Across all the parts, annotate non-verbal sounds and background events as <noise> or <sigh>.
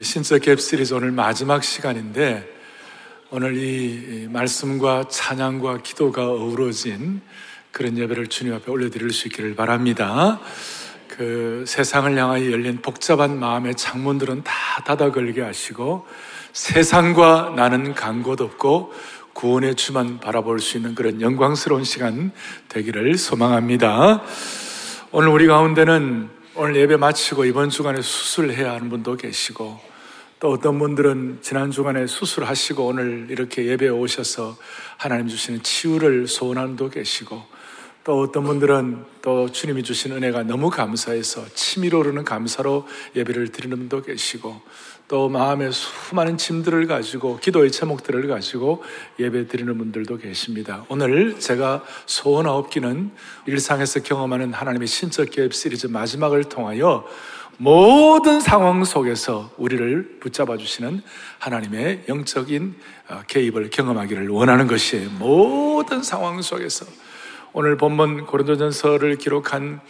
신적 갭 시리즈 오늘 마지막 시간인데 오늘 이 말씀과 찬양과 기도가 어우러진 그런 예배를 주님 앞에 올려드릴 수 있기를 바랍니다. 그 세상을 향하여 열린 복잡한 마음의 창문들은 다 닫아 걸게 하시고 세상과 나는 간 곳 없고 구원의 주만 바라볼 수 있는 그런 영광스러운 시간 되기를 소망합니다. 오늘 우리 가운데는 오늘 예배 마치고 이번 주간에 수술해야 하는 분도 계시고 또 어떤 분들은 지난 주간에 수술하시고 오늘 이렇게 예배에 오셔서 하나님 주시는 치유를 소원하는 분도 계시고 또 어떤 분들은 또 주님이 주신 은혜가 너무 감사해서 치밀어 오르는 감사로 예배를 드리는 분도 계시고 또 마음에 수많은 짐들을 가지고 기도의 제목들을 가지고 예배 드리는 분들도 계십니다. 오늘 제가 소원하옵기는 일상에서 경험하는 하나님의 신적 계획 시리즈 마지막을 통하여 모든 상황 속에서 우리를 붙잡아 주시는 하나님의 영적인 어, 개입을 경험하기를 원하는 것이에요. 모든 상황 속에서 오늘 본문 고린도전서를 기록한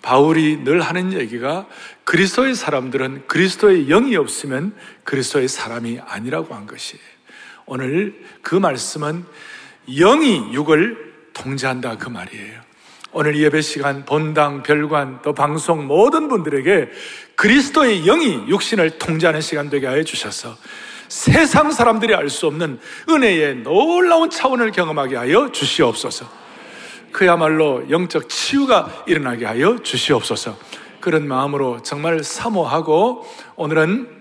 바울이 늘 하는 얘기가 그리스도의 사람들은 그리스도의 영이 없으면 그리스도의 사람이 아니라고 한 것이에요. 오늘 그 말씀은 영이 육을 통제한다 그 말이에요. 오늘 예배 시간 본당, 별관, 또 방송 모든 분들에게 그리스도의 영이 육신을 통제하는 시간 되게 하여 주셔서 세상 사람들이 알 수 없는 은혜의 놀라운 차원을 경험하게 하여 주시옵소서. 그야말로 영적 치유가 일어나게 하여 주시옵소서. 그런 마음으로 정말 사모하고 오늘은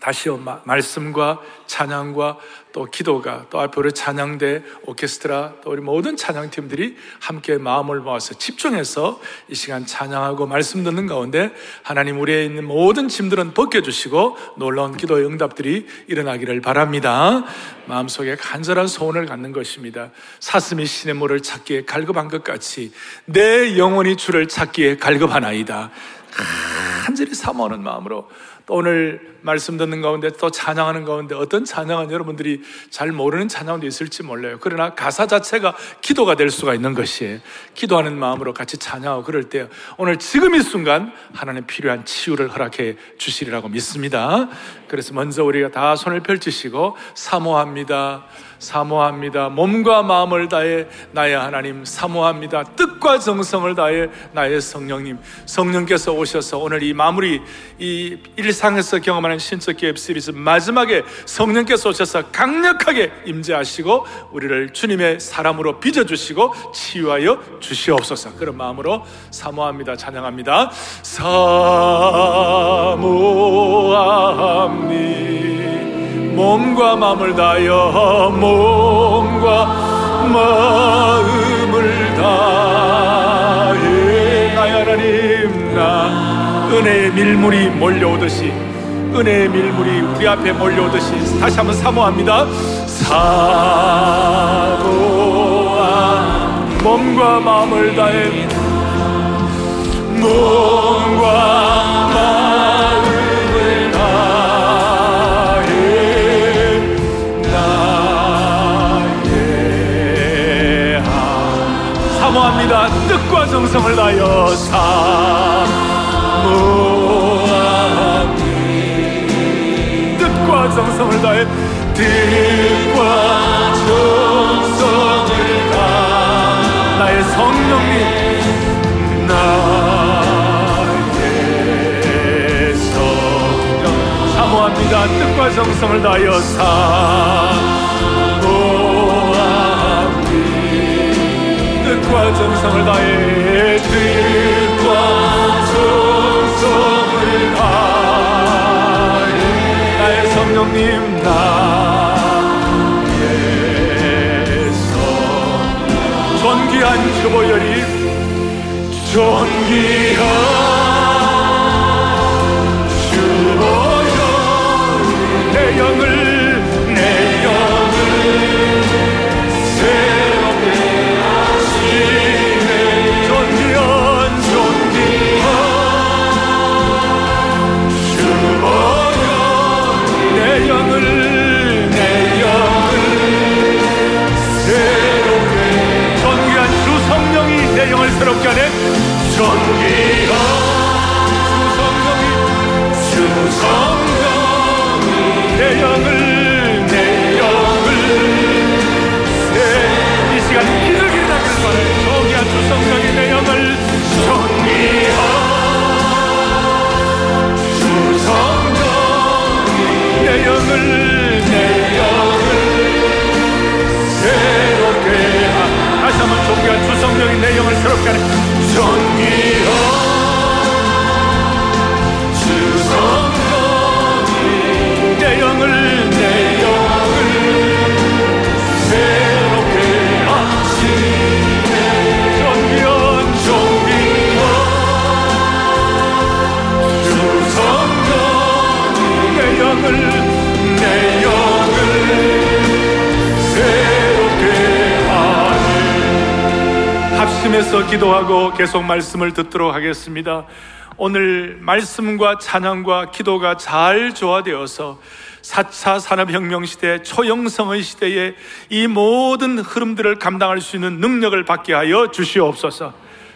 다시 말씀과 찬양과 또 기도가 또 우리 찬양대 오케스트라 또 우리 모든 찬양팀들이 함께 마음을 모아서 집중해서 이 시간 찬양하고 말씀 듣는 가운데 하나님 우리에 있는 모든 짐들은 벗겨주시고 놀라운 기도의 응답들이 일어나기를 바랍니다. 마음속에 간절한 소원을 갖는 것입니다. 사슴이 신의 물을 찾기에 갈급한 것 같이 내 영혼이 주를 찾기에 갈급하나이다. 간절히 사모하는 마음으로 또 오늘 말씀 듣는 가운데 또 찬양하는 가운데 어떤 찬양은 여러분들이 잘 모르는 찬양도 있을지 몰라요. 그러나 가사 자체가 기도가 될 수가 있는 것이에요. 기도하는 마음으로 같이 찬양하고 그럴 때 오늘 지금 이 순간 하나님 필요한 치유를 허락해 주시리라고 믿습니다. 그래서 먼저 우리가 다 손을 펼치시고 사모합니다. 사모합니다. 몸과 마음을 다해 나의 하나님 사모합니다. 뜻과 정성을 다해 나의 성령님. 성령께서 오셔서 오늘 이 마무리 이 일상에서 경험하는 신적 기업 시리즈 마지막에 성령께서 오셔서 강력하게 임재하시고 우리를 주님의 사람으로 빚어 주시고 치유하여 주시옵소서. 그런 마음으로 사모합니다. 찬양합니다. 사모합니다. 몸과 마음을 다하여 몸과 마음을 다해. 나의 하나님 나 은혜의 밀물이 몰려오듯이 은혜의 밀물이 우리 앞에 몰려오듯이 다시 한번 사모합니다. 사모한 몸과 마음을 다해 몸과 합니다. 뜻과 정성을 다하여 사모합니다. 뜻과 정성을 다해 뜻과 정성을 다해 나의 성령님 나의 성령 사모합니다. 뜻과 정성을 다하여 사모 뜻과 정성을 다해 뜻과 정성을 다해 나의 성령님 나의 성 존귀한 주보혈이 하네 전기가 중심에서 기도하고 계속 말씀을 듣도록 하겠습니다. 오늘 말씀과 찬양과 기도가 잘 조화되어서 4차 산업혁명 시대, 초영성의 시대에 이 모든 흐름들을 감당할 수 있는 능력을 받게 하여 주시옵소서.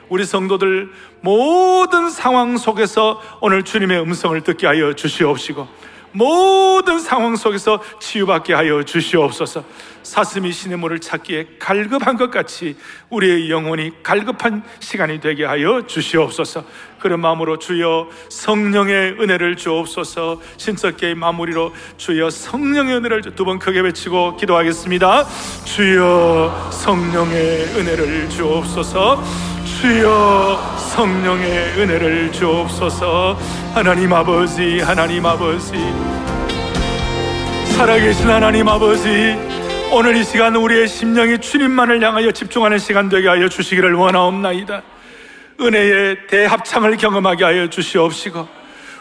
우리 성도들 모든 상황 속에서 오늘 주님의 음성을 듣게 하여 주시옵시고, 모든 상황 속에서 치유받게 하여 주시옵소서. 사슴이 시냇물을 찾기에 갈급한 것 같이 우리의 영혼이 갈급한 시간이 되게 하여 주시옵소서. 그런 마음으로 주여 성령의 은혜를 주옵소서. 신석계의 마무리로 주여 성령의 은혜를 두 번 크게 외치고 기도하겠습니다. 주여 성령의 은혜를 주옵소서. 주여 성령의 은혜를 주옵소서. 하나님 아버지, 하나님 아버지. 살아계신 하나님 아버지, 오늘 이 시간 우리의 심령이 주님만을 향하여 집중하는 시간 되게 하여 주시기를 원하옵나이다. 은혜의 대합창을 경험하게 하여 주시옵시고,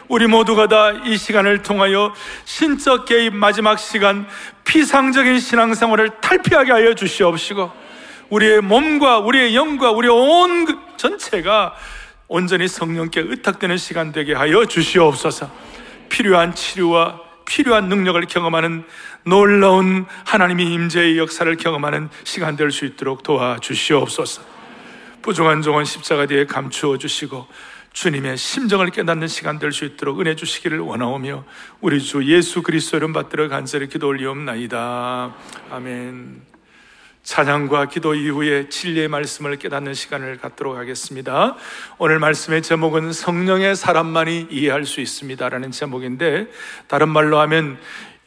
우리 모두가 다 이 시간을 통하여 신적 개입 마지막 시간 피상적인 신앙생활을 탈피하게 하여 주시옵시고, 우리의 몸과 우리의 영과 우리의 온 전체가 온전히 성령께 의탁되는 시간 되게 하여 주시옵소서. 필요한 치료와 필요한 능력을 경험하는 놀라운 하나님의 임재의 역사를 경험하는 시간 될 수 있도록 도와주시옵소서. 부족한 종은 십자가 뒤에 감추어 주시고 주님의 심정을 깨닫는 시간 될 수 있도록 은혜 주시기를 원하오며 우리 주 예수 그리스도 이름 받들어 간절히 기도 올리옵나이다. 아멘. 찬양과 기도 이후에 진리의 말씀을 깨닫는 시간을 갖도록 하겠습니다. 오늘 말씀의 제목은 성령의 사람만이 이해할 수 있습니다라는 제목인데 다른 말로 하면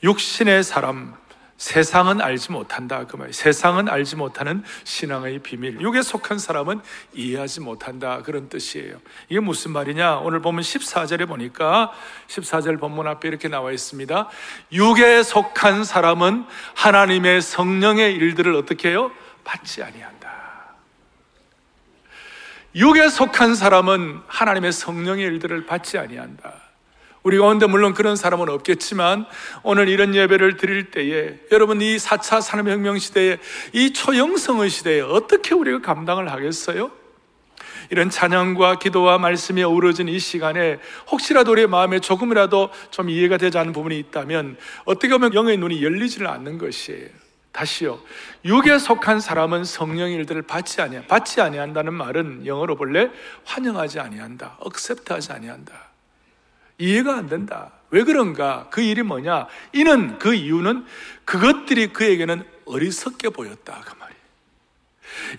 육신의 사람, 세상은 알지 못한다. 그 말. 세상은 알지 못하는 신앙의 비밀. 육에 속한 사람은 이해하지 못한다. 그런 뜻이에요. 이게 무슨 말이냐? 오늘 보면 14절에 보니까 14절 본문 앞에 이렇게 나와 있습니다. 육에 속한 사람은 하나님의 성령의 일들을 어떻게 해요? 받지 아니한다. 육에 속한 사람은 하나님의 성령의 일들을 받지 아니한다. 우리 가운데 물론 그런 사람은 없겠지만 오늘 이런 예배를 드릴 때에 여러분 이 4차 산업혁명 시대에 이 초영성의 시대에 어떻게 우리가 감당을 하겠어요? 이런 찬양과 기도와 말씀이 어우러진 이 시간에 혹시라도 우리의 마음에 조금이라도 좀 이해가 되지 않는 부분이 있다면 어떻게 보면 영의 눈이 열리지는 않는 것이에요. 다시요. 육에 속한 사람은 성령의 일들을 받지 아니야. 받지 아니한다는 말은 영어로 볼래 환영하지 아니한다. 억셉트하지 아니한다. 이해가 안 된다. 왜 그런가? 그 일이 뭐냐? 이는 그 이유는 그것들이 그에게는 어리석게 보였다. 그 말이에요.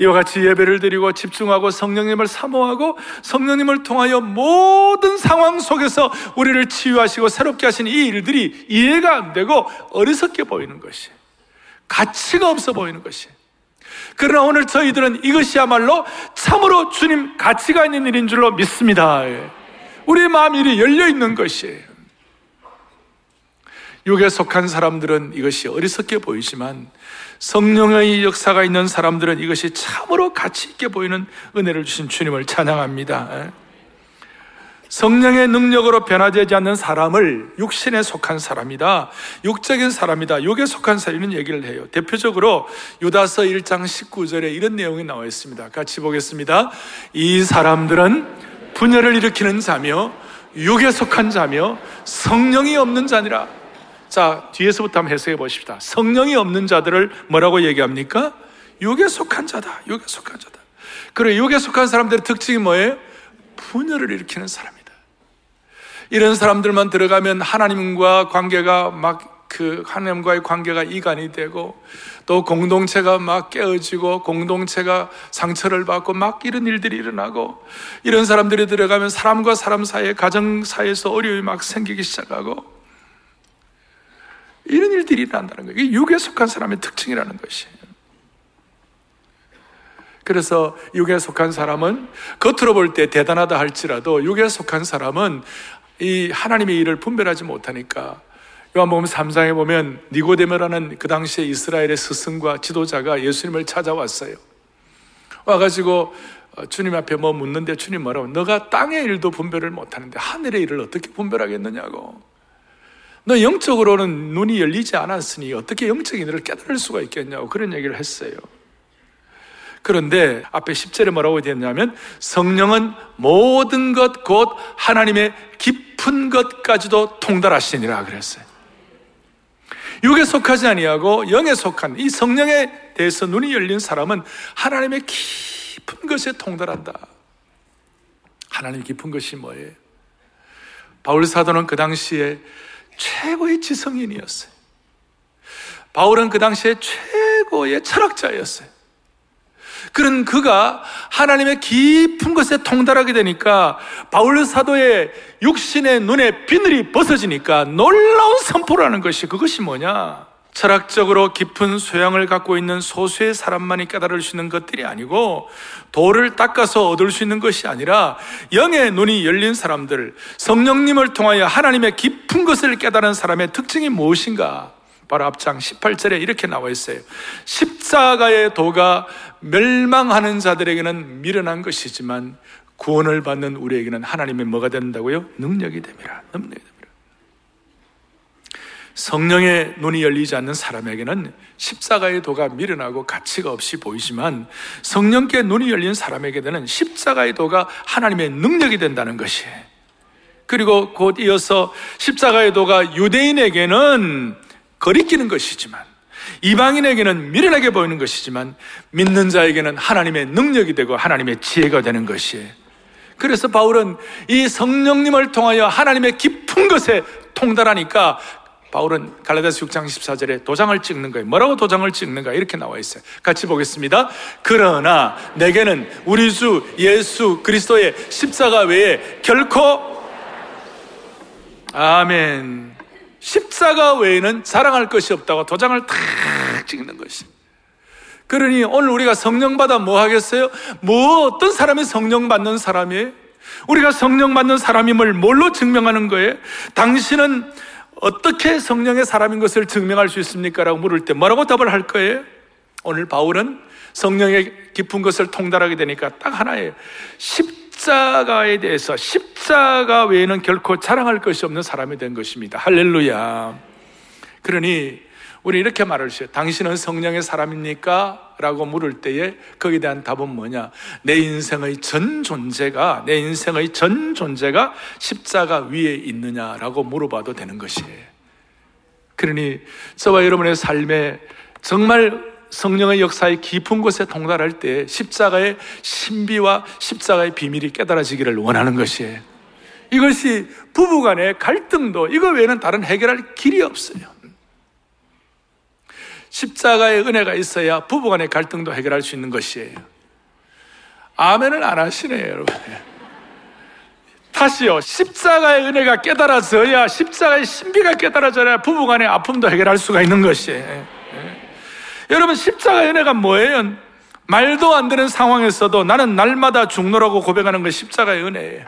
이와 같이 예배를 드리고 집중하고 성령님을 사모하고 성령님을 통하여 모든 상황 속에서 우리를 치유하시고 새롭게 하신 이 일들이 이해가 안 되고 어리석게 보이는 것이 가치가 없어 보이는 것이 그러나 오늘 저희들은 이것이야말로 참으로 주님 가치가 있는 일인 줄로 믿습니다. 우리의 마음이 이리 열려 있는 것이에요. 육에 속한 사람들은 이것이 어리석게 보이지만 성령의 역사가 있는 사람들은 이것이 참으로 가치 있게 보이는 은혜를 주신 주님을 찬양합니다. 성령의 능력으로 변화되지 않는 사람을 육신에 속한 사람이다. 육적인 사람이다. 육에 속한 사람은 얘기를 해요. 대표적으로 유다서 1장 19절에 이런 내용이 나와 있습니다. 같이 보겠습니다. 이 사람들은 분열을 일으키는 자며 육에 속한 자며 성령이 없는 자니라. 자, 뒤에서부터 한번 해석해 보십시다. 성령이 없는 자들을 뭐라고 얘기합니까? 육에 속한 자다. 육에 속한 자다. 그리고 육에 속한 사람들의 특징이 뭐예요? 분열을 일으키는 사람이다. 이런 사람들만 들어가면 하나님과 관계가 막 그 하나님과의 관계가 이간이 되고 또 공동체가 막 깨어지고 공동체가 상처를 받고 막 이런 일들이 일어나고 이런 사람들이 들어가면 사람과 사람 사이에 가정 사이에서 어려움이 막 생기기 시작하고 이런 일들이 일어난다는 거예요. 이게 육에 속한 사람의 특징이라는 것이에요. 그래서 육에 속한 사람은 겉으로 볼 때 대단하다 할지라도 육에 속한 사람은 이 하나님의 일을 분별하지 못하니까 요한복음 3장에 보면 니고데모라는 그 당시에 이스라엘의 스승과 지도자가 예수님을 찾아왔어요. 와가지고 어, 주님 앞에 뭐 묻는데 주님 뭐라고? 너가 땅의 일도 분별을 못하는데 하늘의 일을 어떻게 분별하겠느냐고. 너 영적으로는 눈이 열리지 않았으니 어떻게 영적인 일을 깨달을 수가 있겠냐고 그런 얘기를 했어요. 그런데 앞에 10절에 뭐라고 되었냐면 성령은 모든 것 곧 하나님의 깊은 것까지도 통달하시니라 그랬어요. 육에 속하지 아니하고 영에 속한 이 성령에 대해서 눈이 열린 사람은 하나님의 깊은 것에 통달한다. 하나님 깊은 것이 뭐예요? 바울 사도는 그 당시에 최고의 지성인이었어요. 바울은 그 당시에 최고의 철학자였어요. 그런 그가 하나님의 깊은 것에 통달하게 되니까 바울 사도의 육신의 눈에 비늘이 벗어지니까 놀라운 선포라는 것이 그것이 뭐냐? 철학적으로 깊은 소양을 갖고 있는 소수의 사람만이 깨달을 수 있는 것들이 아니고 돌을 닦아서 얻을 수 있는 것이 아니라 영의 눈이 열린 사람들, 성령님을 통하여 하나님의 깊은 것을 깨달은 사람의 특징이 무엇인가? 바로 앞장 18절에 이렇게 나와 있어요. 십자가의 도가 멸망하는 자들에게는 미련한 것이지만 구원을 받는 우리에게는 하나님의 뭐가 된다고요? 능력이 됩니다. 능력이 됩니다. 성령의 눈이 열리지 않는 사람에게는 십자가의 도가 미련하고 가치가 없이 보이지만 성령께 눈이 열린 사람에게는 십자가의 도가 하나님의 능력이 된다는 것이에요. 그리고 곧 이어서 십자가의 도가 유대인에게는 거리끼는 것이지만 이방인에게는 미련하게 보이는 것이지만 믿는 자에게는 하나님의 능력이 되고 하나님의 지혜가 되는 것이에요. 그래서 바울은 이 성령님을 통하여 하나님의 깊은 것에 통달하니까 바울은 갈라디아서 6장 14절에 도장을 찍는 거예요. 뭐라고 도장을 찍는가? 이렇게 나와 있어요. 같이 보겠습니다. 그러나 내게는 우리 주 예수 그리스도의 십자가 외에 결코 아멘. 십자가 외에는 자랑할 것이 없다고 도장을 탁 찍는 것이. 그러니 오늘 우리가 성령 받아 뭐 하겠어요? 뭐 어떤 사람이 성령 받는 사람이에요? 우리가 성령 받는 사람임을 뭘로 증명하는 거예요? 당신은 어떻게 성령의 사람인 것을 증명할 수 있습니까? 라고 물을 때 뭐라고 답을 할 거예요? 오늘 바울은 성령의 깊은 것을 통달하게 되니까 딱 하나예요. 십 자가에 대해서 십자가 외에는 결코 자랑할 것이 없는 사람이 된 것입니다. 할렐루야. 그러니 우리 이렇게 말을 했어요. 당신은 성령의 사람입니까? 라고 물을 때에 거기에 대한 답은 뭐냐? 내 인생의 전 존재가, 내 인생의 전 존재가 십자가 위에 있느냐라고 물어봐도 되는 것이에요. 그러니 저와 여러분의 삶에 정말 성령의 역사의 깊은 곳에 통달할 때 십자가의 신비와 십자가의 비밀이 깨달아지기를 원하는 것이에요. 이것이 부부 간의 갈등도 이거 외에는 다른 해결할 길이 없어요. 십자가의 은혜가 있어야 부부 간의 갈등도 해결할 수 있는 것이에요. 아멘을 안 하시네요, 여러분. 다시요. 십자가의 은혜가 깨달아져야 십자가의 신비가 깨달아져야 부부 간의 아픔도 해결할 수가 있는 것이에요. 예. 여러분 십자가의 은혜가 뭐예요? 말도 안 되는 상황에서도 나는 날마다 죽노라고 고백하는 것 십자가의 은혜예요.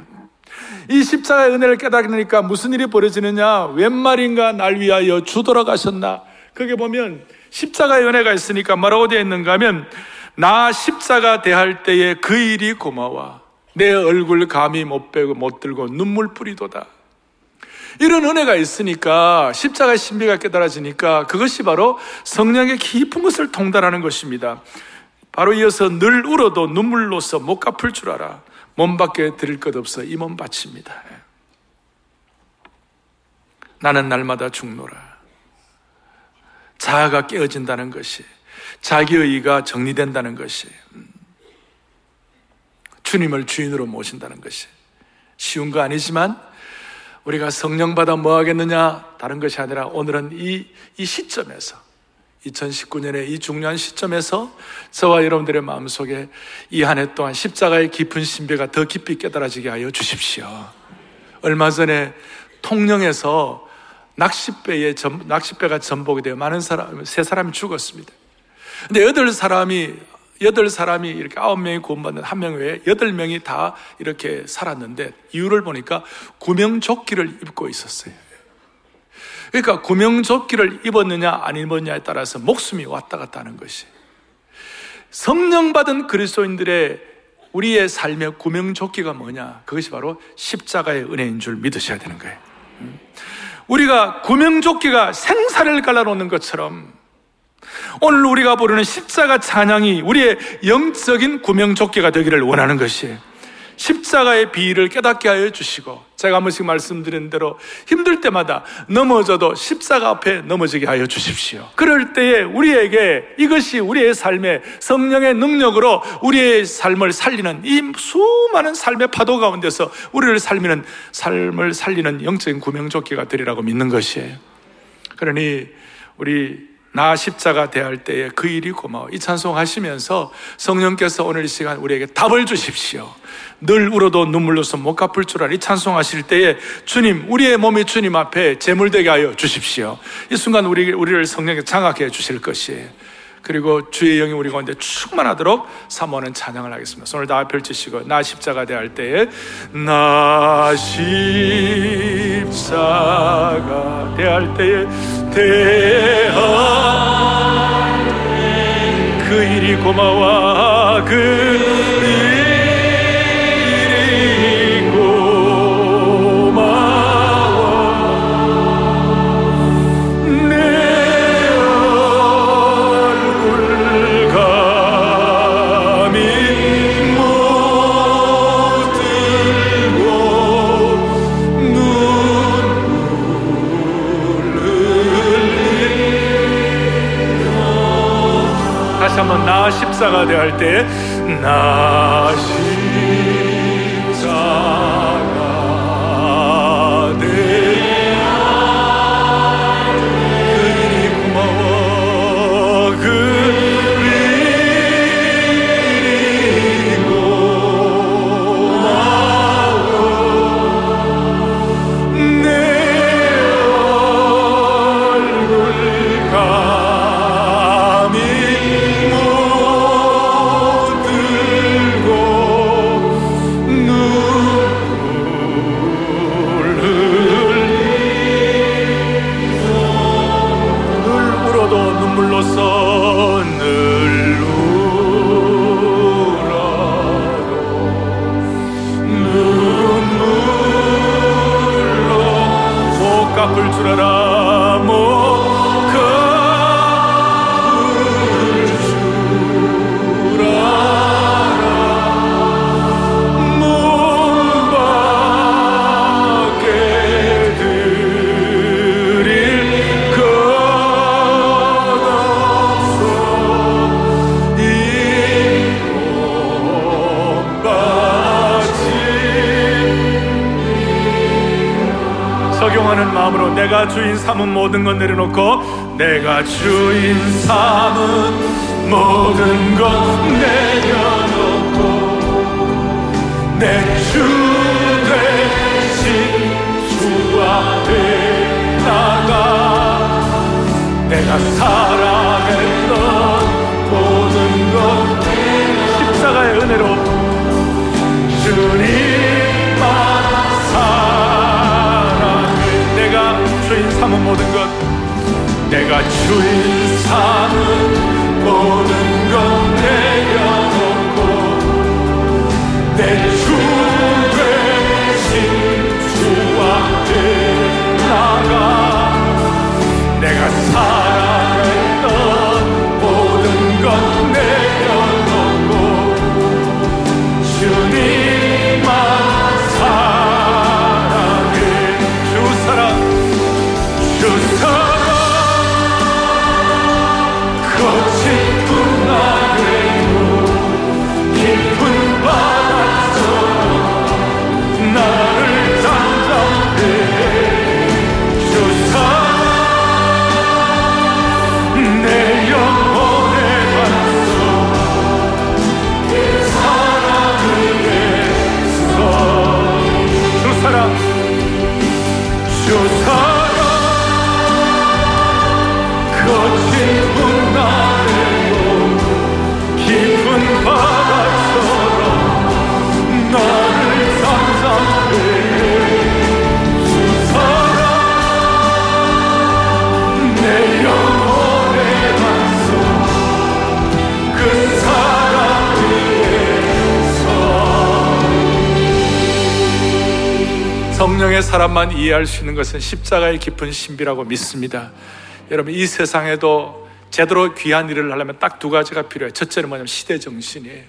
이 십자가의 은혜를 깨달으니까 무슨 일이 벌어지느냐? 웬 말인가 날 위하여 주도록 하셨나? 그게 보면 십자가의 은혜가 있으니까 뭐라고 되어 있는가 하면 나 십자가 대할 때에 그 일이 고마워. 내 얼굴 감히 못 빼고 못 들고 눈물 뿌리도다. 이런 은혜가 있으니까 십자가의 신비가 깨달아지니까 그것이 바로 성령의 깊은 것을 통달하는 것입니다. 바로 이어서 늘 울어도 눈물로서 못 갚을 줄 알아. 몸 밖에 드릴 것 없어 이 몸 바칩니다. 나는 날마다 죽노라. 자아가 깨어진다는 것이 자기의의가 정리된다는 것이 주님을 주인으로 모신다는 것이 쉬운 거 아니지만 우리가 성령 받아 뭐 하겠느냐 다른 것이 아니라 오늘은 이, 이 시점에서 2019년의 이 중요한 시점에서 저와 여러분들의 마음속에 이 한 해 동안 십자가의 깊은 신비가 더 깊이 깨달아지게 하여 주십시오. 얼마 전에 통영에서 낚싯배에 전, 낚싯배가 전복이 되어 많은 사람, 세 사람이 죽었습니다. 근데 여덟 사람이, 여덟 사람이 이렇게 아홉 명이 구원받는 한 명 외에 여덟 명이 다 이렇게 살았는데 이유를 보니까 구명조끼를 입고 있었어요. 그러니까 구명조끼를 입었느냐 안 입었느냐에 따라서 목숨이 왔다 갔다 하는 것이. 성령 받은 그리스도인들의 우리의 삶의 구명조끼가 뭐냐? 그것이 바로 십자가의 은혜인 줄 믿으셔야 되는 거예요. 우리가 구명조끼가 생사를 갈라놓는 것처럼 오늘 우리가 부르는 십자가 찬양이 우리의 영적인 구명조끼가 되기를 원하는 것이에요. 십자가의 비위를 깨닫게 하여 주시고 제가 한 번씩 말씀드린 대로 힘들 때마다 넘어져도 십자가 앞에 넘어지게 하여 주십시오. 그럴 때에 우리에게 이것이 우리의 삶의 성령의 능력으로 우리의 삶을 살리는 이 수많은 삶의 파도 가운데서 우리를 살리는 삶을 살리는 영적인 구명조끼가 되리라고 믿는 것이에요. 그러니 우리 나 십자가 대할 때에 그 일이 고마워. 이 찬송 하시면서 성령께서 오늘 이 시간 우리에게 답을 주십시오. 늘 울어도 눈물로서 못 갚을 줄. 이 찬송하실 때에 주님, 우리의 몸이 주님 앞에 재물되게 하여 주십시오. 이 순간 우리, 우리를 성령에 장악해 주실 것이에요. 그리고 주의 영이 우리 가운데 충만하도록 사모하는 찬양을 하겠습니다. 손을 다 펼치시고 나 십자가 대할 때에 나 십자가 대할 때에 대할 그 일이 고마워 그 나 십자가 대할 때나 십 갚을 적용하는 마음으로 내가 주인 삼은 모든 것 내려놓고 내가 주인 삼은 모든 것 내려놓고 내 주 대신 주 앞에 나가 내가 사랑했던 모든 것 십자가의 은혜로 주님 삼은 모든 것 내가 주인 삼은 모든 것 내려놓 사람만 이해할 수 있는 것은 십자가의 깊은 신비라고 믿습니다. 여러분 이 세상에도 제대로 귀한 일을 하려면 딱 두 가지가 필요해요. 첫째는 뭐냐면 시대 정신이에요.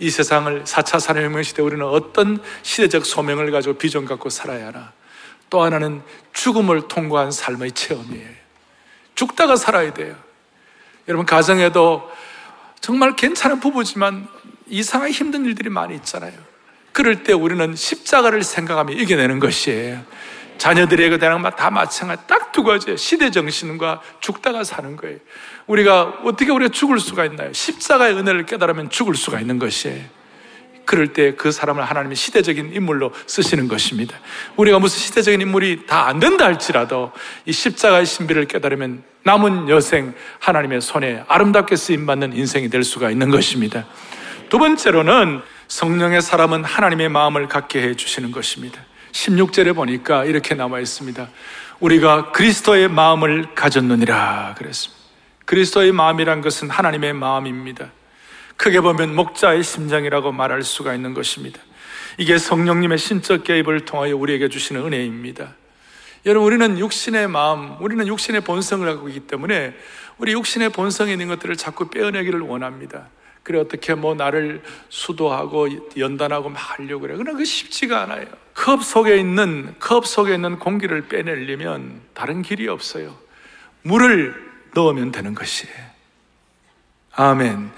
이 세상을 4차 산업혁명 시대 우리는 어떤 시대적 소명을 가지고 비전 갖고 살아야 하나. 또 하나는 죽음을 통과한 삶의 체험이에요. 죽다가 살아야 돼요. 여러분 가정에도 정말 괜찮은 부부지만 이상하게 힘든 일들이 많이 있잖아요. 그럴 때 우리는 십자가를 생각하며 이겨내는 것이에요. 자녀들에게 대한 다 마찬가지. 딱 두 가지예요. 시대 정신과 죽다가 사는 거예요. 우리가 어떻게 우리가 죽을 수가 있나요? 십자가의 은혜를 깨달으면 죽을 수가 있는 것이에요. 그럴 때 그 사람을 하나님이 시대적인 인물로 쓰시는 것입니다. 우리가 무슨 시대적인 인물이 다 안 된다 할지라도 이 십자가의 신비를 깨달으면 남은 여생 하나님의 손에 아름답게 쓰임받는 인생이 될 수가 있는 것입니다. 두 번째로는 성령의 사람은 하나님의 마음을 갖게 해 주시는 것입니다. 16절에 보니까 이렇게 나와 있습니다. 우리가 그리스도의 마음을 가졌느니라 그랬습니다. 그리스도의 마음이란 것은 하나님의 마음입니다. 크게 보면 목자의 심장이라고 말할 수가 있는 것입니다. 이게 성령님의 신적 개입을 통하여 우리에게 주시는 은혜입니다. 여러분, 우리는 육신의 마음, 우리는 육신의 본성을 갖고 있기 때문에 우리 육신의 본성에 있는 것들을 자꾸 빼어내기를 원합니다. 그래 어떻게 뭐 나를 수도하고 연단하고 막 하려고 그래. 그러나 그 쉽지가 않아요. 컵 속에 있는 컵 속에 있는 공기를 빼내려면 다른 길이 없어요. 물을 넣으면 되는 것이에요. 아멘.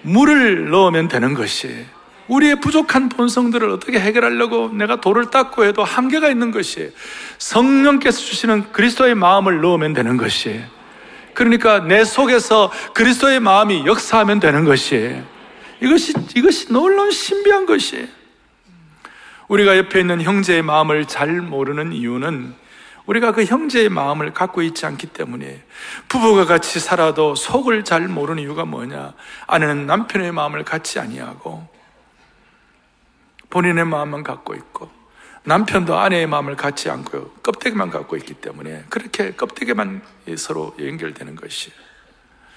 물을 넣으면 되는 것이에요. 우리의 부족한 본성들을 어떻게 해결하려고 내가 돌을 닦고 해도 한계가 있는 것이에요. 성령께서 주시는 그리스도의 마음을 넣으면 되는 것이에요. 그러니까 내 속에서 그리스도의 마음이 역사하면 되는 것이에요. 이것이, 이것이 놀라운 신비한 것이에요. 우리가 옆에 있는 형제의 마음을 잘 모르는 이유는 우리가 그 형제의 마음을 갖고 있지 않기 때문에 부부가 같이 살아도 속을 잘 모르는 이유가 뭐냐? 아내는 남편의 마음을 갖지 아니하고 본인의 마음만 갖고 있고 남편도 아내의 마음을 갖지 않고 껍데기만 갖고 있기 때문에 그렇게 껍데기만 서로 연결되는 것이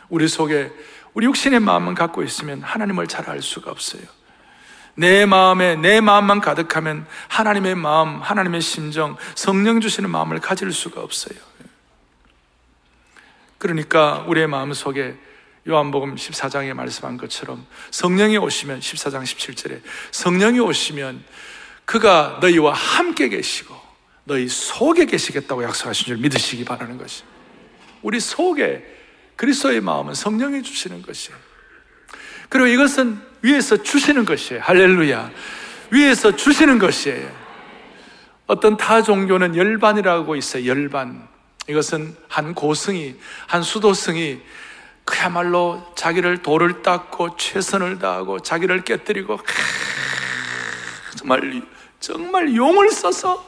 우리 속에 우리 육신의 마음만 갖고 있으면 하나님을 잘 알 수가 없어요. 내 마음에 내 마음만 가득하면 하나님의 마음, 하나님의 심정, 성령 주시는 마음을 가질 수가 없어요. 그러니까 우리의 마음 속에 요한복음 14장에 말씀한 것처럼 성령이 오시면 14장 17절에 성령이 오시면 그가 너희와 함께 계시고 너희 속에 계시겠다고 약속하신 줄 믿으시기 바라는 것이. 우리 속에 그리스도의 마음은 성령이 주시는 것이에요. 그리고 이것은 위에서 주시는 것이에요. 할렐루야. 위에서 주시는 것이에요. 어떤 타 종교는 열반이라고 있어요. 열반. 이것은 한 고승이, 한 수도승이 그야말로 자기를 돌을 닦고 최선을 다하고 자기를 깨뜨리고 정말 정말 용을 써서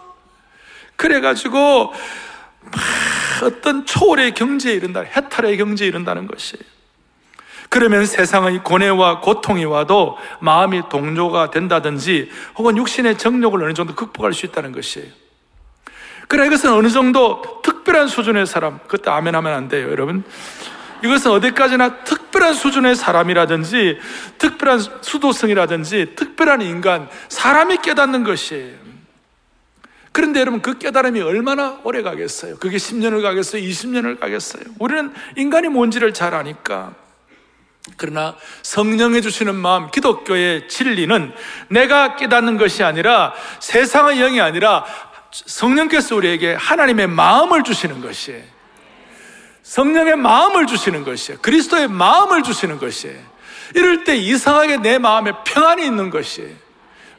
그래가지고 어떤 초월의 경지에 이른다, 해탈의 경지에 이른다는 것이에요. 그러면 세상의 고뇌와 고통이 와도 마음이 동조가 된다든지 혹은 육신의 정욕을 어느 정도 극복할 수 있다는 것이에요. 그래 이것은 어느 정도 특별한 수준의 사람, 그때 아멘 하면 안 돼요, 여러분. 이것은 어디까지나 특별한 수준의 사람이라든지 특별한 수도성이라든지 특별한 인간, 사람이 깨닫는 것이에요. 그런데 여러분 그 깨달음이 얼마나 오래 가겠어요? 그게 10년을 가겠어요? 20년을 가겠어요? 우리는 인간이 뭔지를 잘 아니까. 그러나 성령해 주시는 마음, 기독교의 진리는 내가 깨닫는 것이 아니라 세상의 영이 아니라 성령께서 우리에게 하나님의 마음을 주시는 것이에요. 성령의 마음을 주시는 것이에요. 그리스도의 마음을 주시는 것이에요. 이럴 때 이상하게 내 마음에 평안이 있는 것이에요.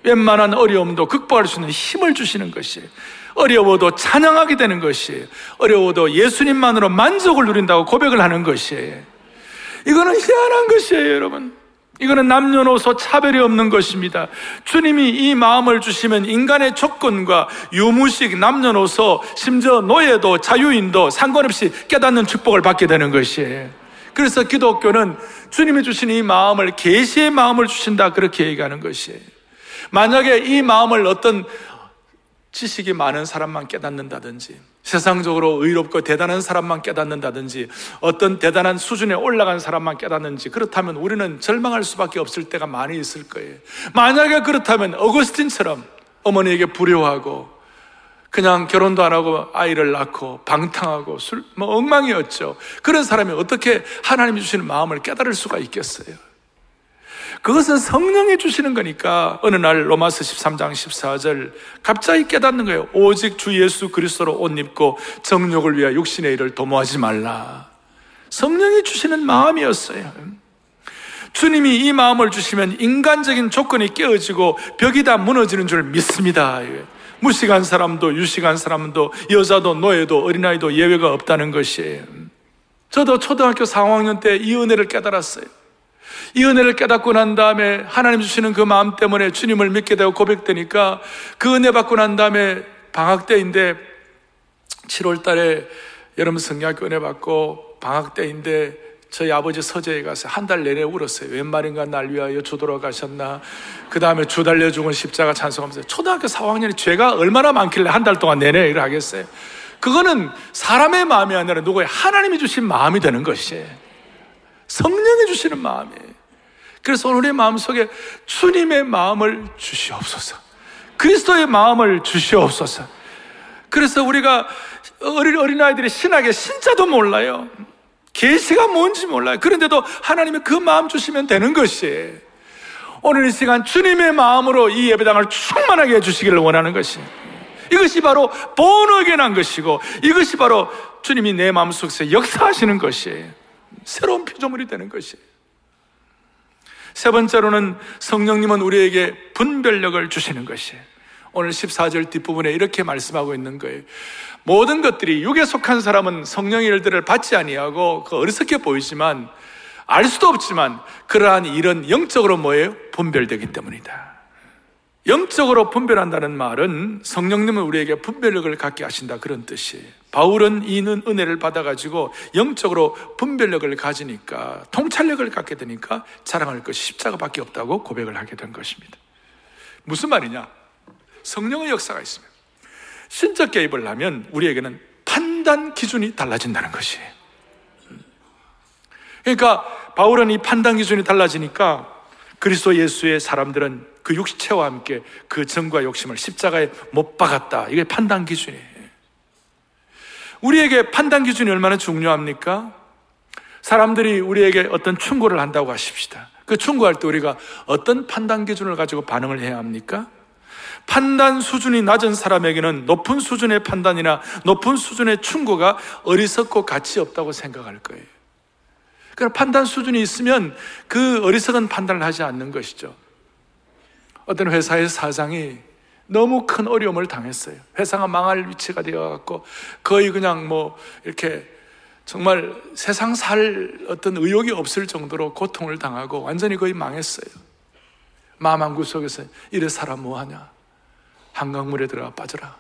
웬만한 어려움도 극복할 수 있는 힘을 주시는 것이에요. 어려워도 찬양하게 되는 것이에요. 어려워도 예수님만으로 만족을 누린다고 고백을 하는 것이에요. 이거는 희한한 것이에요, 여러분. 이거는 남녀노소 차별이 없는 것입니다. 주님이 이 마음을 주시면 인간의 조건과 유무식, 남녀노소, 심지어 노예도 자유인도 상관없이 깨닫는 축복을 받게 되는 것이에요. 그래서 기독교는 주님이 주신 이 마음을 계시의 마음을 주신다 그렇게 얘기하는 것이에요. 만약에 이 마음을 어떤 지식이 많은 사람만 깨닫는다든지 세상적으로 의롭고 대단한 사람만 깨닫는다든지 어떤 대단한 수준에 올라간 사람만 깨닫는지 그렇다면 우리는 절망할 수밖에 없을 때가 많이 있을 거예요. 만약에 그렇다면 어거스틴처럼 어머니에게 불효하고 그냥 결혼도 안 하고 아이를 낳고 방탕하고 술, 뭐 엉망이었죠. 그런 사람이 어떻게 하나님이 주시는 마음을 깨달을 수가 있겠어요? 그것은 성령이 주시는 거니까 어느 날 로마서 13장 14절 갑자기 깨닫는 거예요. 오직 주 예수 그리스도로 옷 입고 정욕을 위하여 육신의 일을 도모하지 말라. 성령이 주시는 마음이었어요. 주님이 이 마음을 주시면 인간적인 조건이 깨어지고 벽이 다 무너지는 줄 믿습니다. 무식한 사람도 유식한 사람도 여자도 노예도 어린아이도 예외가 없다는 것이에요. 저도 초등학교 4학년 때 이 은혜를 깨달았어요. 이 은혜를 깨닫고 난 다음에 하나님 주시는 그 마음 때문에 주님을 믿게 되고 고백되니까 그 은혜 받고 난 다음에 방학 때인데 7월 달에 여러분 성경학교 은혜 받고 방학 때인데 저희 아버지 서재에 가서 한 달 내내 울었어요. 웬 말인가 날 위하여 주도록 가셨나. 그 다음에 주 달려 죽은 십자가 찬송하면서 초등학교 4학년이 죄가 얼마나 많길래 한 달 동안 내내 일을 하겠어요. 그거는 사람의 마음이 아니라 누구의 하나님이 주신 마음이 되는 것이에요. 성령이 주시는 마음이에요. 그래서 오늘의 마음 속에 주님의 마음을 주시옵소서. 그리스도의 마음을 주시옵소서. 그래서 우리가 어린, 어린아이들이 신학의 신자도 몰라요. 계시가 뭔지 몰라요. 그런데도 하나님의 그 마음 주시면 되는 것이에요. 오늘 이 시간 주님의 마음으로 이 예배당을 충만하게 해주시기를 원하는 것이 이것이 바로 본어게 난 것이고 이것이 바로 주님이 내 마음속에서 역사하시는 것이에요. 새로운 피조물이 되는 것이에요. 세 번째로는 성령님은 우리에게 분별력을 주시는 것이에요. 오늘 14절 뒷부분에 이렇게 말씀하고 있는 거예요. 모든 것들이 육에 속한 사람은 성령의 일들을 받지 아니하고 그 어리석게 보이지만 알 수도 없지만 그러한 일은 영적으로 뭐예요? 분별되기 때문이다. 영적으로 분별한다는 말은 성령님은 우리에게 분별력을 갖게 하신다 그런 뜻이에요. 바울은 이는 은혜를 받아가지고 영적으로 분별력을 가지니까 통찰력을 갖게 되니까 자랑할 것이 십자가밖에 없다고 고백을 하게 된 것입니다. 무슨 말이냐? 성령의 역사가 있습니다. 신적 개입을 하면 우리에게는 판단 기준이 달라진다는 것이에요. 그러니까 바울은 이 판단 기준이 달라지니까 그리스도 예수의 사람들은 그 육체와 함께 그 정과 욕심을 십자가에 못 박았다. 이게 판단 기준이에요. 우리에게 판단 기준이 얼마나 중요합니까? 사람들이 우리에게 어떤 충고를 한다고 하십시다. 그 충고할 때 우리가 어떤 판단 기준을 가지고 반응을 해야 합니까? 판단 수준이 낮은 사람에게는 높은 수준의 판단이나 높은 수준의 충고가 어리석고 가치 없다고 생각할 거예요. 그러니까 판단 수준이 있으면 그 어리석은 판단을 하지 않는 것이죠. 어떤 회사의 사장이 너무 큰 어려움을 당했어요. 회사가 망할 위치가 되어갖고 거의 그냥 뭐 이렇게 정말 세상 살 어떤 의욕이 없을 정도로 고통을 당하고 완전히 거의 망했어요. 마음 한 구석에서 이래 사람 뭐하냐? 한강물에 들어가 빠져라.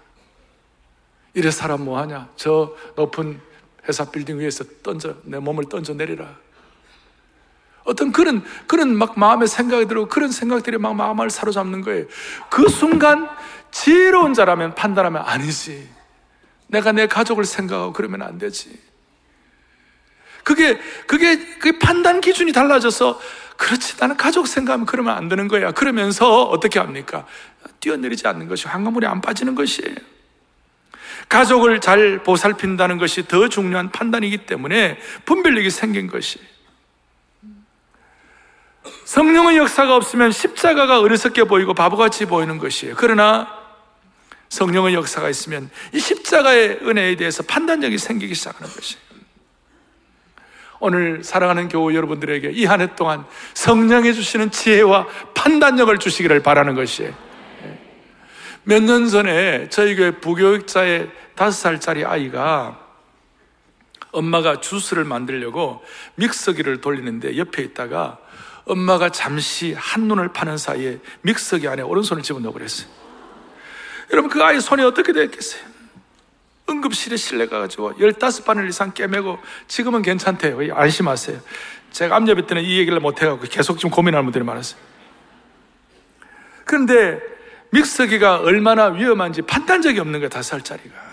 이래 사람 뭐하냐? 저 높은 회사 빌딩 위에서 던져, 내 몸을 던져 내리라. 어떤 그런, 그런 막 마음의 생각이 들고 그런 생각들이 막 마음을 사로잡는 거예요. 그 순간 지혜로운 자라면 판단하면 아니지. 내가 내 가족을 생각하고 그러면 안 되지. 그게, 그게, 그 판단 기준이 달라져서 그렇지. 나는 가족 생각하면 그러면 안 되는 거야. 그러면서 어떻게 합니까? 뛰어내리지 않는 것이 황금물에 안 빠지는 것이에요. 가족을 잘 보살핀다는 것이 더 중요한 판단이기 때문에 분별력이 생긴 것이. 성령의 역사가 없으면 십자가가 어리석게 보이고 바보같이 보이는 것이에요. 그러나 성령의 역사가 있으면 이 십자가의 은혜에 대해서 판단력이 생기기 시작하는 것이에요. 오늘 사랑하는 교우 여러분들에게 이 한 해 동안 성령해 주시는 지혜와 판단력을 주시기를 바라는 것이에요. 몇 년 전에 저희 교회 부교육자의 다섯 살짜리 아이가 엄마가 주스를 만들려고 믹서기를 돌리는데 옆에 있다가 엄마가 잠시 한눈을 파는 사이에 믹서기 안에 오른손을 집어넣어 버렸어요. 여러분 그 아이 손이 어떻게 됐겠어요? 응급실에 실려가가지고 15바늘 이상 깨매고 지금은 괜찮대요. 안심하세요. 제가 암여배 때는 이 얘기를 못해가지고 계속 좀 고민하는 분들이 많았어요. 그런데 믹서기가 얼마나 위험한지 판단적이 없는 거예요, 다섯 살짜리가.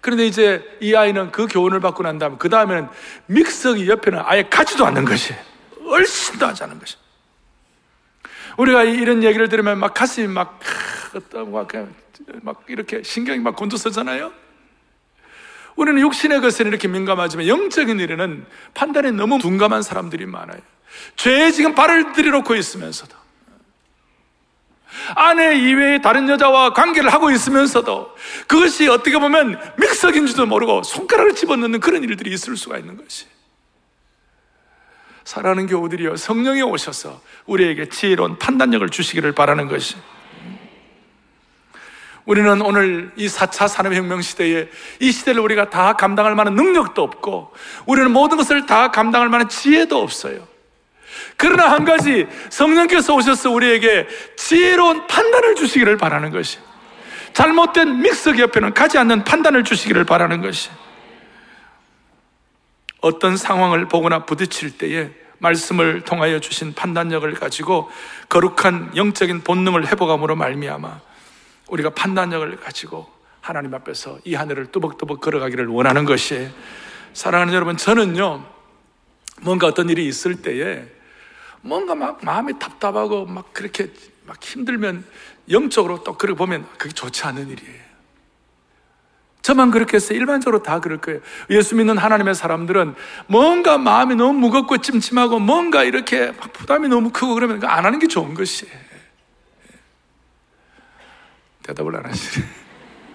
그런데 이제 이 아이는 그 교훈을 받고 난 다음에 그 다음에는 믹서기 옆에는 아예 가지도 않는 것이 얼씬도 하지 않은 것이 우리가 이런 얘기를 들으면 막 가슴이 막, 막 막 이렇게 신경이 막 곤두서잖아요. 우리는 육신의 것에는 이렇게 민감하지만 영적인 일에는 판단에 너무 둔감한 사람들이 많아요. 죄에 지금 발을 들여놓고 있으면서도 아내 이외에 다른 여자와 관계를 하고 있으면서도 그것이 어떻게 보면 믹서인지도 모르고 손가락을 집어넣는 그런 일들이 있을 수가 있는 것이. 사랑하는 교우들이여 성령이 오셔서 우리에게 지혜로운 판단력을 주시기를 바라는 것이. 우리는 오늘 이 4차 산업혁명 시대에 이 시대를 우리가 다 감당할 만한 능력도 없고 우리는 모든 것을 다 감당할 만한 지혜도 없어요. 그러나 한 가지 성령께서 오셔서 우리에게 지혜로운 판단을 주시기를 바라는 것이 잘못된 믹서기 옆에는 가지 않는 판단을 주시기를 바라는 것이 어떤 상황을 보거나 부딪힐 때에 말씀을 통하여 주신 판단력을 가지고 거룩한 영적인 본능을 회복함으로 말미암아 우리가 판단력을 가지고 하나님 앞에서 이 하늘을 뚜벅뚜벅 걸어가기를 원하는 것이 사랑하는 여러분 저는요 뭔가 어떤 일이 있을 때에 뭔가 막 마음이 답답하고 막 그렇게 막 힘들면 영적으로 또 그렇게 보면 그게 좋지 않은 일이에요. 저만 그렇게 했어요. 일반적으로 다 그럴 거예요. 예수 믿는 하나님의 사람들은 뭔가 마음이 너무 무겁고 찜찜하고 뭔가 이렇게 부담이 너무 크고 그러면 안 하는 게 좋은 것이에요. 대답을 안 하시네.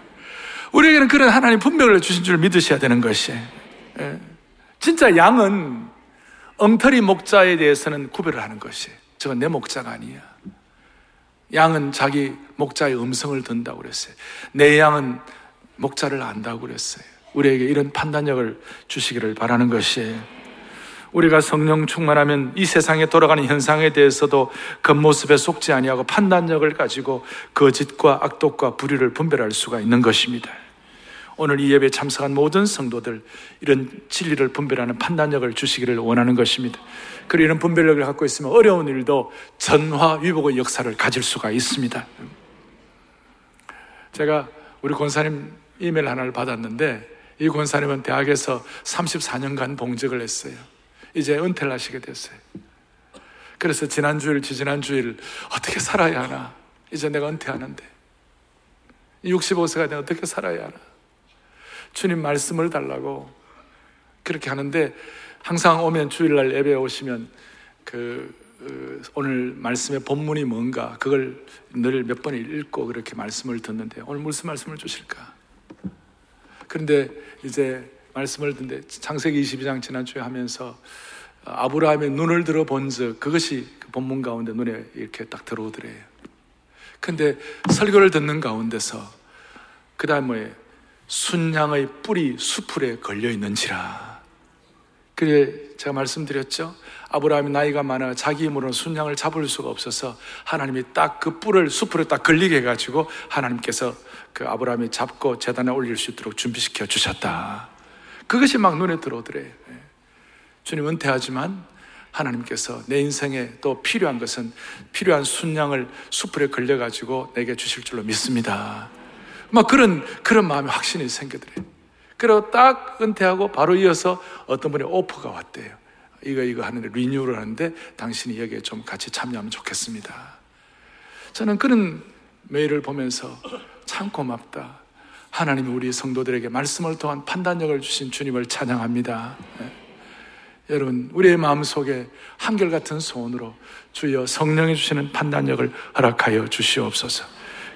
<laughs> 우리에게는 그런 하나님 분별을 주신 줄 믿으셔야 되는 것이. 예. 진짜 양은 엉터리 목자에 대해서는 구별을 하는 것이 저건 내 목자가 아니야. 양은 자기 목자의 음성을 듣는다고 그랬어요. 내 양은 목자를 안다고 그랬어요. 우리에게 이런 판단력을 주시기를 바라는 것이 우리가 성령 충만하면 이 세상에 돌아가는 현상에 대해서도 겉모습에 속지 아니하고 판단력을 가지고 거짓과 악독과 불의를 분별할 수가 있는 것입니다. 오늘 이 예배에 참석한 모든 성도들 이런 진리를 분별하는 판단력을 주시기를 원하는 것입니다. 그리고 이런 분별력을 갖고 있으면 어려운 일도 전화 위복의 역사를 가질 수가 있습니다. 제가 우리 권사님 이메일 하나를 받았는데 이 권사님은 대학에서 34년간 봉직을 했어요. 이제 은퇴를 하시게 됐어요. 그래서 지난주일, 지지난주일 어떻게 살아야 하나? 이제 내가 은퇴하는데 65세가 되면 어떻게 살아야 하나? 주님 말씀을 달라고 그렇게 하는데 항상 오면 주일날 예배 오시면 그, 그 오늘 말씀의 본문이 뭔가 그걸 늘 몇 번 읽고 그렇게 말씀을 듣는데 오늘 무슨 말씀을 주실까? 그런데 이제 말씀을 듣는데 창세기 22장 지난주에 하면서 아브라함의 눈을 들어 본즉 그것이 그 본문 가운데 눈에 이렇게 딱 들어오더래요. 근데 설교를 듣는 가운데서 그 다음 뭐예요? 순양의 뿔이 수풀에 걸려 있는지라. 그래 제가 말씀드렸죠. 아브라함이 나이가 많아 자기 힘으로는 순양을 잡을 수가 없어서 하나님이 딱 그 뿔을 수풀에 딱 걸리게 해가지고 하나님께서 그 아브라함이 잡고 재단에 올릴 수 있도록 준비시켜 주셨다. 그것이 막 눈에 들어오더래요. 예. 주님 은퇴하지만 하나님께서 내 인생에 또 필요한 것은 필요한 순양을 수풀에 걸려가지고 내게 주실 줄로 믿습니다. 막 그런, 그런 마음이 확신이 생겨더래요. 그리고 딱 은퇴하고 바로 이어서 어떤 분이 오퍼가 왔대요. 이거, 이거 하는데 리뉴얼을 하는데 당신이 여기에 좀 같이 참여하면 좋겠습니다. 저는 그런 메일을 보면서 참 고맙다. 하나님이 우리 성도들에게 말씀을 통한 판단력을 주신 주님을 찬양합니다. 네. 여러분, 우리의 마음 속에 한결같은 소원으로 주여 성령이 주시는 판단력을 허락하여 주시옵소서.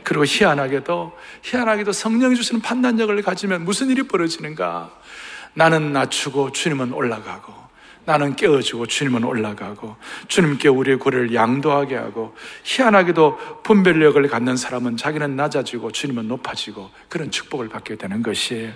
그리고 희한하게도, 희한하게도 성령이 주시는 판단력을 가지면 무슨 일이 벌어지는가? 나는 낮추고 주님은 올라가고, 나는 깨어지고 주님은 올라가고, 주님께 우리의 고리를 양도하게 하고, 희한하게도 분별력을 갖는 사람은 자기는 낮아지고 주님은 높아지고, 그런 축복을 받게 되는 것이에요.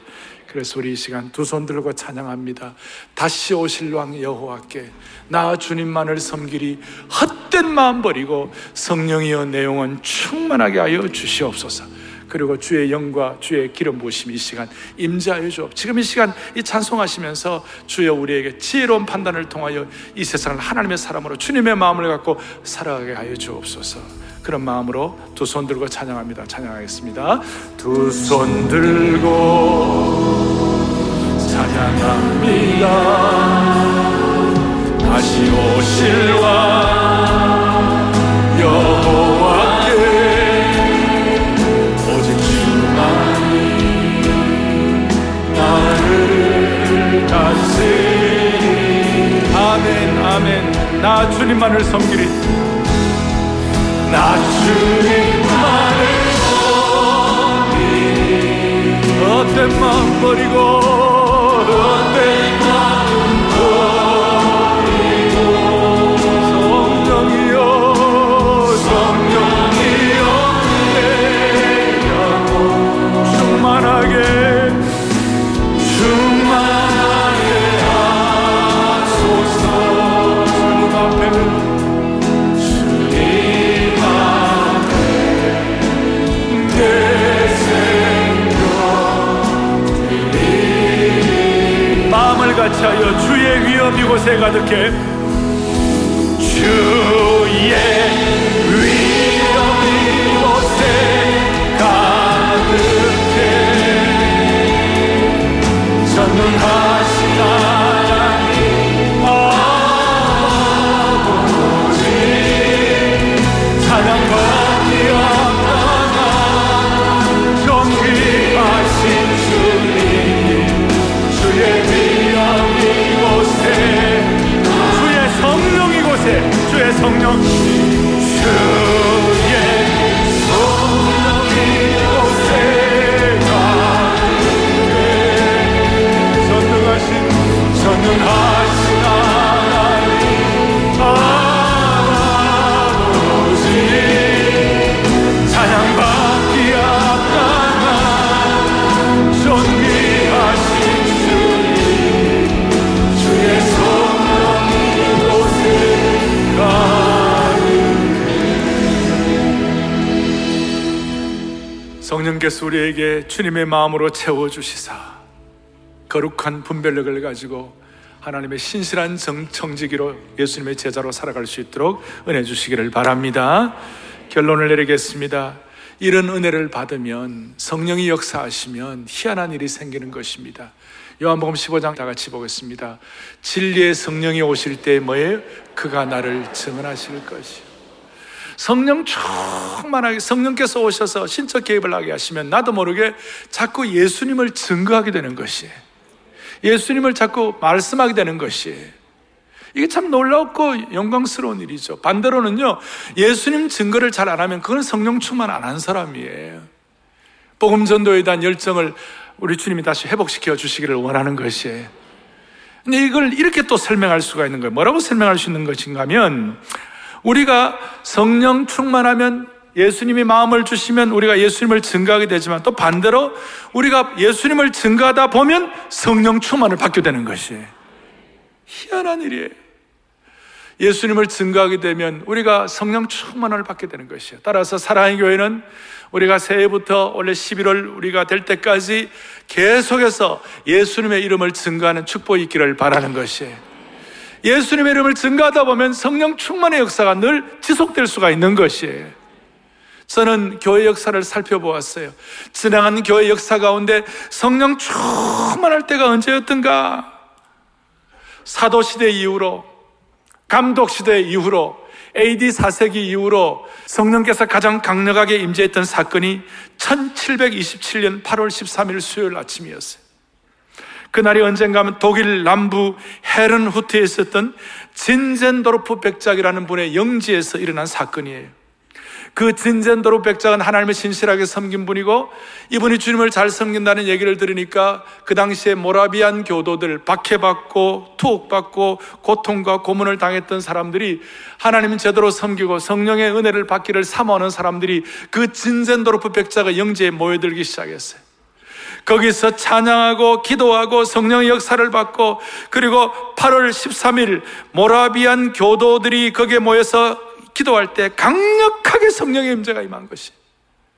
그래서 우리 이 시간 두 손 들고 찬양합니다. 다시 오실 왕 여호와께 나 주님만을 섬기리 헛된 마음 버리고 성령이여 내용은 충만하게 하여 주시옵소서. 그리고 주의 영과 주의 기름 부으심 이 시간 임재하여 주옵. 지금 이 시간 이 찬송하시면서 주여 우리에게 지혜로운 판단을 통하여 이 세상을 하나님의 사람으로 주님의 마음을 갖고 살아가게 하여 주옵소서. 그런 마음으로 두 손 들고 찬양합니다. 찬양하겠습니다. 두 손 들고 찬양합니다. 다시 오실 왕 나 주님만을 섬기리. 나 주님만을 섬기리. 헛된 마음 버리고 차여 주의 위엄 이 곳에 가득해 성령 성령께서 우리에게 주님의 마음으로 채워주시사 거룩한 분별력을 가지고 하나님의 신실한 정청지기로 예수님의 제자로 살아갈 수 있도록 은혜 주시기를 바랍니다. 결론을 내리겠습니다. 이런 은혜를 받으면 성령이 역사하시면 희한한 일이 생기는 것입니다. 요한복음 15장 다 같이 보겠습니다. 진리의 성령이 오실 때 뭐예요? 그가 나를 증언하실 것이. 성령 충만하게 성령께서 오셔서 신적 개입을 하게 하시면 나도 모르게 자꾸 예수님을 증거하게 되는 것이 예수님을 자꾸 말씀하게 되는 것이 이게 참 놀랍고 영광스러운 일이죠. 반대로는요, 예수님 증거를 잘 안 하면 그건 성령 충만 안 한 사람이에요. 복음 전도에 대한 열정을 우리 주님이 다시 회복시켜 주시기를 원하는 것이에요. 근데 이걸 이렇게 또 설명할 수가 있는 거예요. 뭐라고 설명할 수 있는 것인가 하면 우리가 성령 충만하면 예수님이 마음을 주시면 우리가 예수님을 증가하게 되지만 또 반대로 우리가 예수님을 증가하다 보면 성령 충만을 받게 되는 것이에요. 희한한 일이에요. 예수님을 증가하게 되면 우리가 성령 충만을 받게 되는 것이에요. 따라서 사랑의 교회는 우리가 새해부터 원래 11월 우리가 될 때까지 계속해서 예수님의 이름을 증가하는 축복이 있기를 바라는 것이에요. 예수님의 이름을 증가하다 보면 성령 충만의 역사가 늘 지속될 수가 있는 것이에요. 저는 교회 역사를 살펴보았어요. 지나간 교회 역사 가운데 성령 충만할 때가 언제였던가? 사도시대 이후로, 감독시대 이후로, AD 4세기 이후로 성령께서 가장 강력하게 임재했던 사건이 1727년 8월 13일 수요일 아침이었어요. 그날이 언젠가 하면 독일 남부 헤른후트에 있었던 진젠도르프 백작이라는 분의 영지에서 일어난 사건이에요. 그 진젠도르 백작은 하나님을 신실하게 섬긴 분이고 이분이 주님을 잘 섬긴다는 얘기를 들으니까 그 당시에 모라비안 교도들 박해받고 투옥받고 고통과 고문을 당했던 사람들이 하나님은 제대로 섬기고 성령의 은혜를 받기를 사모하는 사람들이 그 진젠도르프 백작의 영지에 모여들기 시작했어요. 거기서 찬양하고 기도하고 성령의 역사를 받고 그리고 8월 13일 모라비안 교도들이 거기에 모여서 기도할 때 강력하게 성령의 임재가 임한 것이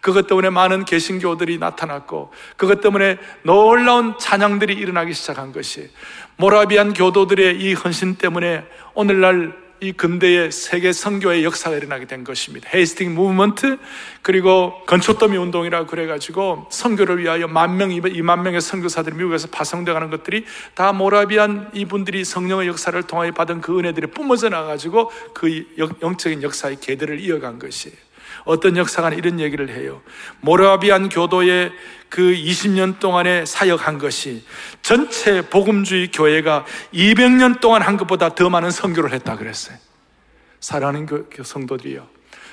그것 때문에 많은 개신교들이 나타났고 그것 때문에 놀라운 찬양들이 일어나기 시작한 것이 모라비안 교도들의 이 헌신 때문에 오늘날 이 근대의 세계 선교의 역사가 일어나게 된 것입니다. 헤이스팅 무브먼트 그리고 건초더미 운동이라고 그래가지고 선교를 위하여 만 명, 이만 명의 선교사들이 미국에서 파송돼 가는 것들이 다 모라비안 이분들이 성령의 역사를 통하여 받은 그 은혜들이 뿜어져 나가지고 그 영적인 역사의 계대를 이어간 것이에요. 어떤 역사가 이런 얘기를 해요. 모라비안 교도의 그 20년 동안에 사역한 것이 전체 복음주의 교회가 200년 동안 한 것보다 더 많은 선교를 했다 그랬어요. 사랑하는 성도들이요.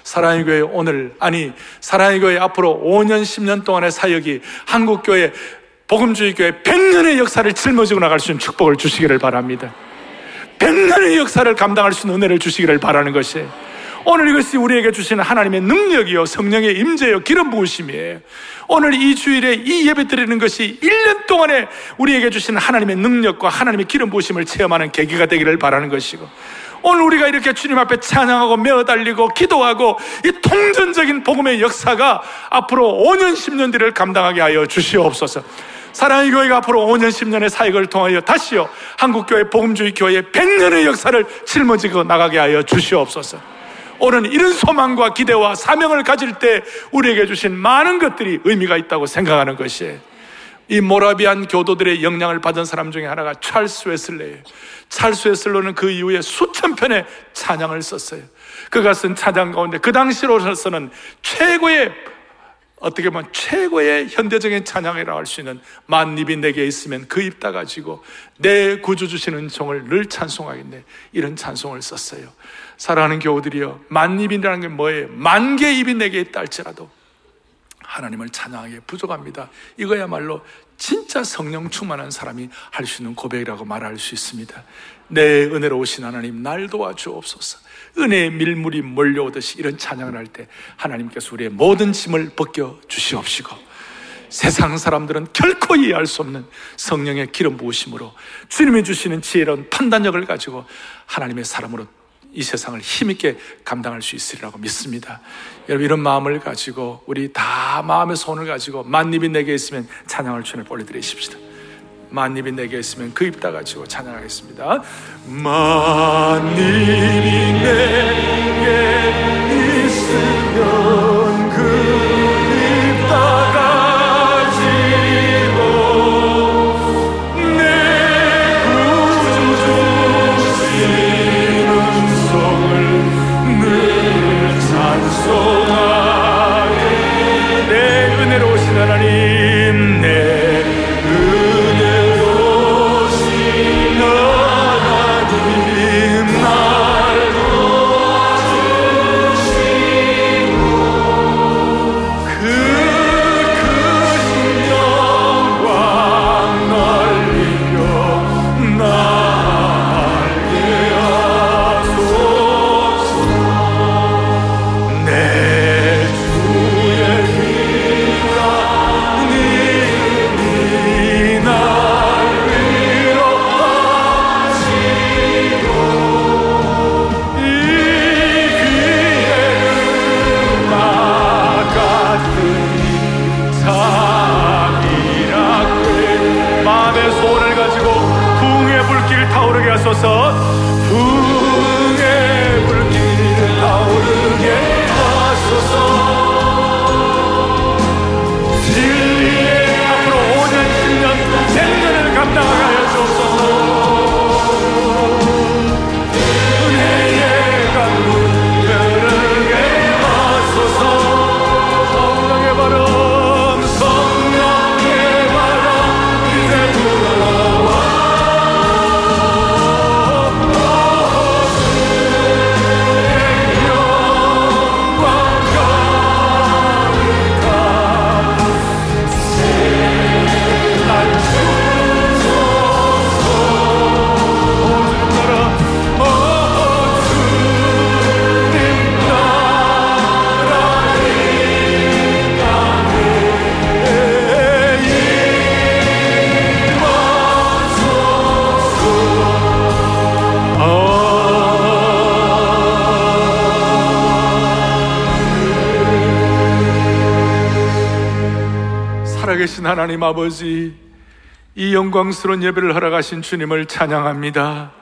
사랑의 교회 오늘, 아니, 사랑의 교회 앞으로 5년, 10년 동안의 사역이 한국 교회, 복음주의 교회 100년의 역사를 짊어지고 나갈 수 있는 축복을 주시기를 바랍니다. 100년의 역사를 감당할 수 있는 은혜를 주시기를 바라는 것이 오늘 이것이 우리에게 주시는 하나님의 능력이요, 성령의 임재요, 기름 부으심이에요. 오늘 이 주일에 이 예배 드리는 것이 1년 동안에 우리에게 주시는 하나님의 능력과 하나님의 기름 부으심을 체험하는 계기가 되기를 바라는 것이고, 오늘 우리가 이렇게 주님 앞에 찬양하고 메어달리고 기도하고 이 통전적인 복음의 역사가 앞으로 5년, 10년 뒤를 감당하게 하여 주시옵소서. 사랑의 교회가 앞으로 5년, 10년의 사역을 통하여 다시요 한국교회 복음주의 교회의 100년의 역사를 짊어지고 나가게 하여 주시옵소서. 오늘 이런 소망과 기대와 사명을 가질 때 우리에게 주신 많은 것들이 의미가 있다고 생각하는 것이에요. 이 모라비안 교도들의 영향을 받은 사람 중에 하나가 찰스 웨슬레예요. 찰스 웨슬로는 그 이후에 수천 편의 찬양을 썼어요. 그가 쓴 찬양 가운데 그 당시로서는 최고의 어떻게 보면 최고의 현대적인 찬양이라고 할수 있는 만입이 내게 있으면 그입다 가지고 내 구주 주시는 종을 늘 찬송하겠네 이런 찬송을 썼어요. 사랑하는 교우들이여 만입이라는 게 뭐예요? 만개 입이 내게 있다 할지라도 하나님을 찬양하기에 부족합니다. 이거야말로 진짜 성령 충만한 사람이 할 수 있는 고백이라고 말할 수 있습니다. 내 은혜로 오신 하나님 날 도와주옵소서. 은혜의 밀물이 몰려오듯이 이런 찬양을 할 때 하나님께서 우리의 모든 짐을 벗겨 주시옵시고 세상 사람들은 결코 이해할 수 없는 성령의 기름 부으심으로 주님이 주시는 지혜로운 판단력을 가지고 하나님의 사람으로 이 세상을 힘있게 감당할 수 있으리라고 믿습니다. 여러분, 이런 마음을 가지고 우리 다 마음의 손을 가지고 만입이 내게 있으면 찬양을 주님 올려드리십시다. 만입이 내게 있으면 그 입 다 가지고 찬양하겠습니다. 만입이 내게 있으면 하나님 아버지, 이 영광스러운 예배를 허락하신 주님을 찬양합니다.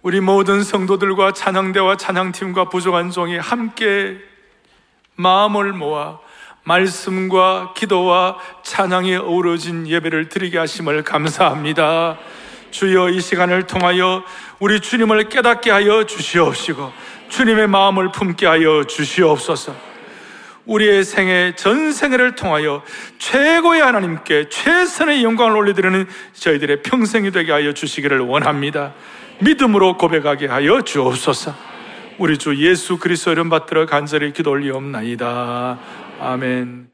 우리 모든 성도들과 찬양대와 찬양팀과 부족한 종이 함께 마음을 모아 말씀과 기도와 찬양에 어우러진 예배를 드리게 하심을 감사합니다. 주여 이 시간을 통하여 우리 주님을 깨닫게 하여 주시옵시고 주님의 마음을 품게 하여 주시옵소서. 우리의 생애 전 생애를 통하여 최고의 하나님께 최선의 영광을 올려드리는 저희들의 평생이 되게 하여 주시기를 원합니다. 믿음으로 고백하게 하여 주옵소서. 우리 주 예수 그리스도 이름 받들어 간절히 기도 올리옵나이다. 아멘.